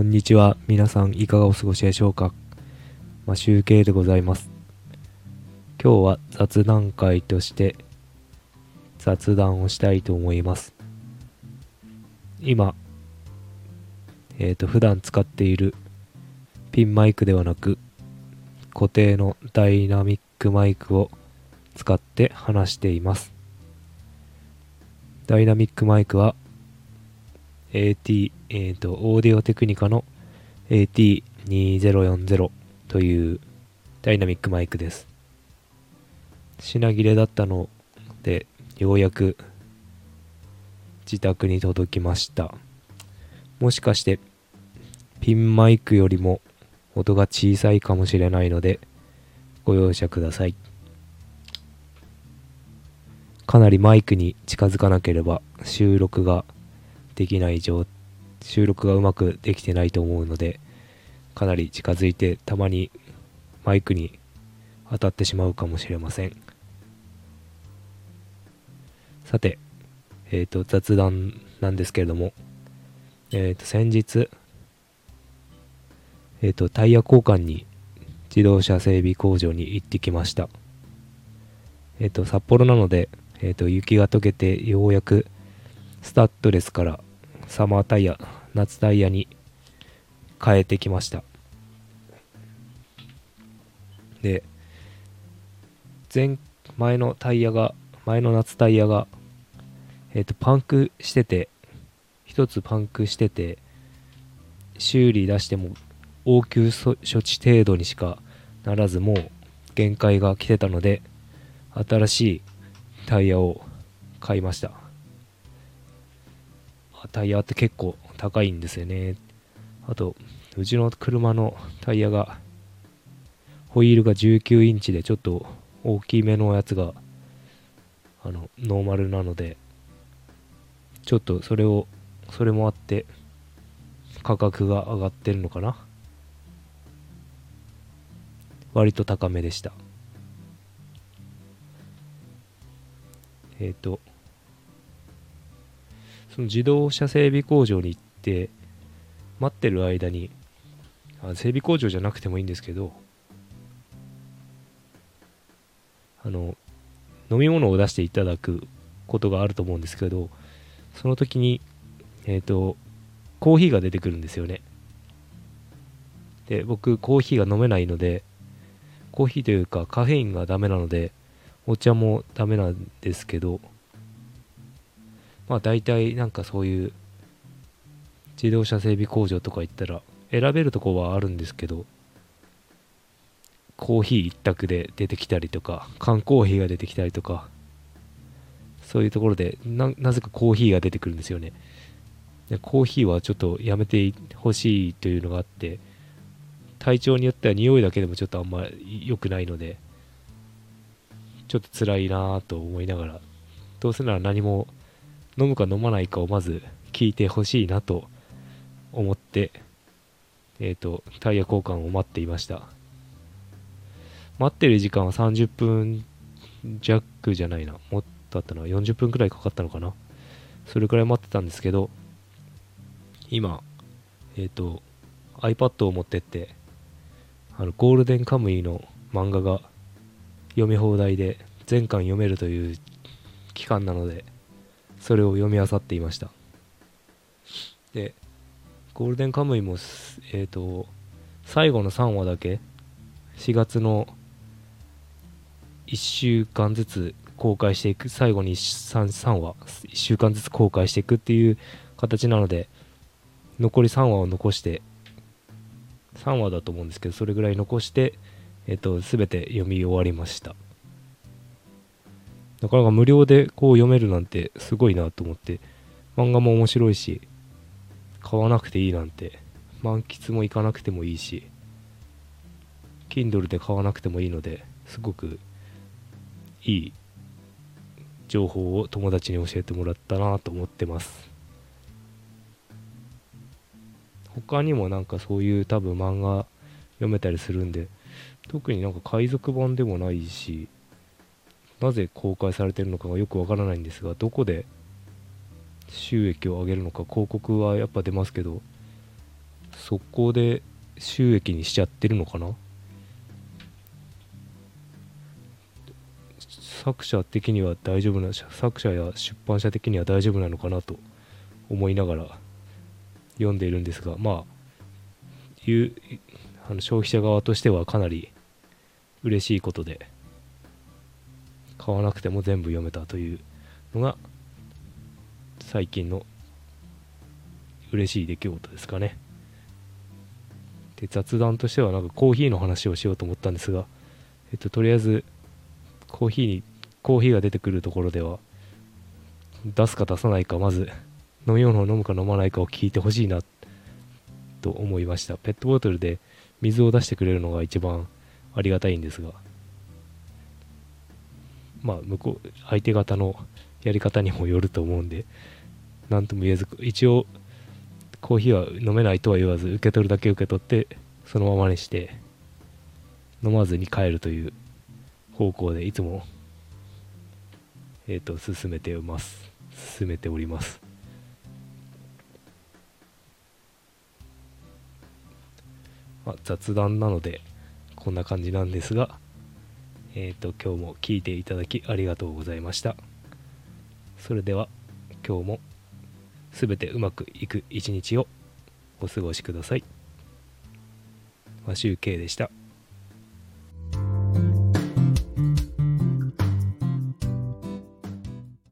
こんにちは。皆さんいかがお過ごしでしょうか？まあ、集計でございます。今日は雑談会として雑談をしたいと思います。今、えっ、ー、と、普段使っているピンマイクではなく固定のダイナミックマイクを使って話しています。ダイナミックマイクは AT、えっ、ー、と、オーディオテクニカの AT2040 というダイナミックマイクです。品切れだったので、ようやく自宅に届きました。もしかして、ピンマイクよりも音が小さいかもしれないので、ご容赦ください。かなりマイクに近づかなければ収録ができない状収録がうまくできてないと思うのでかなり近づいてたまにマイクに当たってしまうかもしれません。さてえっ、ー、と雑談なんですけれどもえっ、ー、と先日えっ、ー、とタイヤ交換に自動車整備工場に行ってきました。えっ、と札幌なのでえーと、雪が溶けてようやくスタッドレスからサマータイヤ夏タイヤに変えてきました。で前前のタイヤが前の夏タイヤがえっ、ー、とパンクしてて一つパンクしてて修理出しても応急処置程度にしかならずもう限界が来てたので新しいタイヤを買いました。タイヤって結構高いんですよね。あとうちの車のタイヤがホイールが19インチでちょっと大きめのやつがあのノーマルなのでちょっとそれをそれもあって価格が上がってるのかな。割と高めでした。えっ、ー、と、その自動車整備工場に行って、待ってる間に、あ整備工場じゃなくてもいいんですけど、あの、飲み物を出していただくことがあると思うんですけど、その時に、えっ、ー、と、コーヒーが出てくるんですよね。で、僕、コーヒーが飲めないので、コーヒーというかカフェインがダメなので、お茶もダメなんですけどまあ大体なんかそういう自動車整備工場とか行ったら選べるとこはあるんですけどコーヒー一択で出てきたりとか缶コーヒーが出てきたりとかそういうところでなぜかコーヒーが出てくるんですよね。でコーヒーはちょっとやめてほしいというのがあって体調によっては匂いだけでもちょっとあんま良くないのでちょっと辛いなぁと思いながら、どうせなら何も飲むか飲まないかをまず聞いてほしいなと思って、えっ、ー、と、タイヤ交換を待っていました。待ってる時間は30分弱じゃないな。もっとあったのは40分くらいかかったのかな。それくらい待ってたんですけど、今、えっ、ー、と、iPad を持ってって、あの、ゴールデンカムイの漫画が読み放題で全巻読めるという期間なのでそれを読み漁っていましたでゴールデンカムイもえっ、ー、と最後の3話だけ4月の1週間ずつ公開していく最後に 3, 3話1週間ずつ公開していくっていう形なので残り3話を残して3話だと思うんですけどそれぐらい残してえっと、すべて読み終わりました。なかなか無料でこう読めるなんてすごいなと思って、漫画も面白いし、買わなくていいなんて、満喫も行かなくてもいいし、Kindle で買わなくてもいいので、すごくいい情報を友達に教えてもらったなと思ってます。他にもなんかそういう多分漫画読めたりするんで、特になんか海賊版でもないしなぜ公開されてるのかがよくわからないんですがどこで収益を上げるのか広告はやっぱ出ますけどそこで収益にしちゃってるのかな？作者的には大丈夫な作者や出版社的には大丈夫なのかな？と思いながら読んでいるんですがまあいうあの消費者側としてはかなり嬉しいことで買わなくても全部読めたというのが最近の嬉しい出来事ですかね。で雑談としてはなんかコーヒーの話をしようと思ったんですが、えっと、とりあえずコーヒーにコーヒーが出てくるところでは出すか出さないかまず飲み物を飲むか飲まないかを聞いてほしいなと思いました。ペットボトルで水を出してくれるのが一番ありがたいんですがまあ向こう相手方のやり方にもよると思うんで何とも言えず一応コーヒーは飲めないとは言わず受け取るだけ受け取ってそのままにして飲まずに帰るという方向でいつもえっ、ー、と進めてます。進めております。まあ、雑談なのでこんな感じなんですがえっ、ー、と今日も聞いていただきありがとうございましたそれでは今日も全てうまくいく一日をお過ごしください。和集計でした。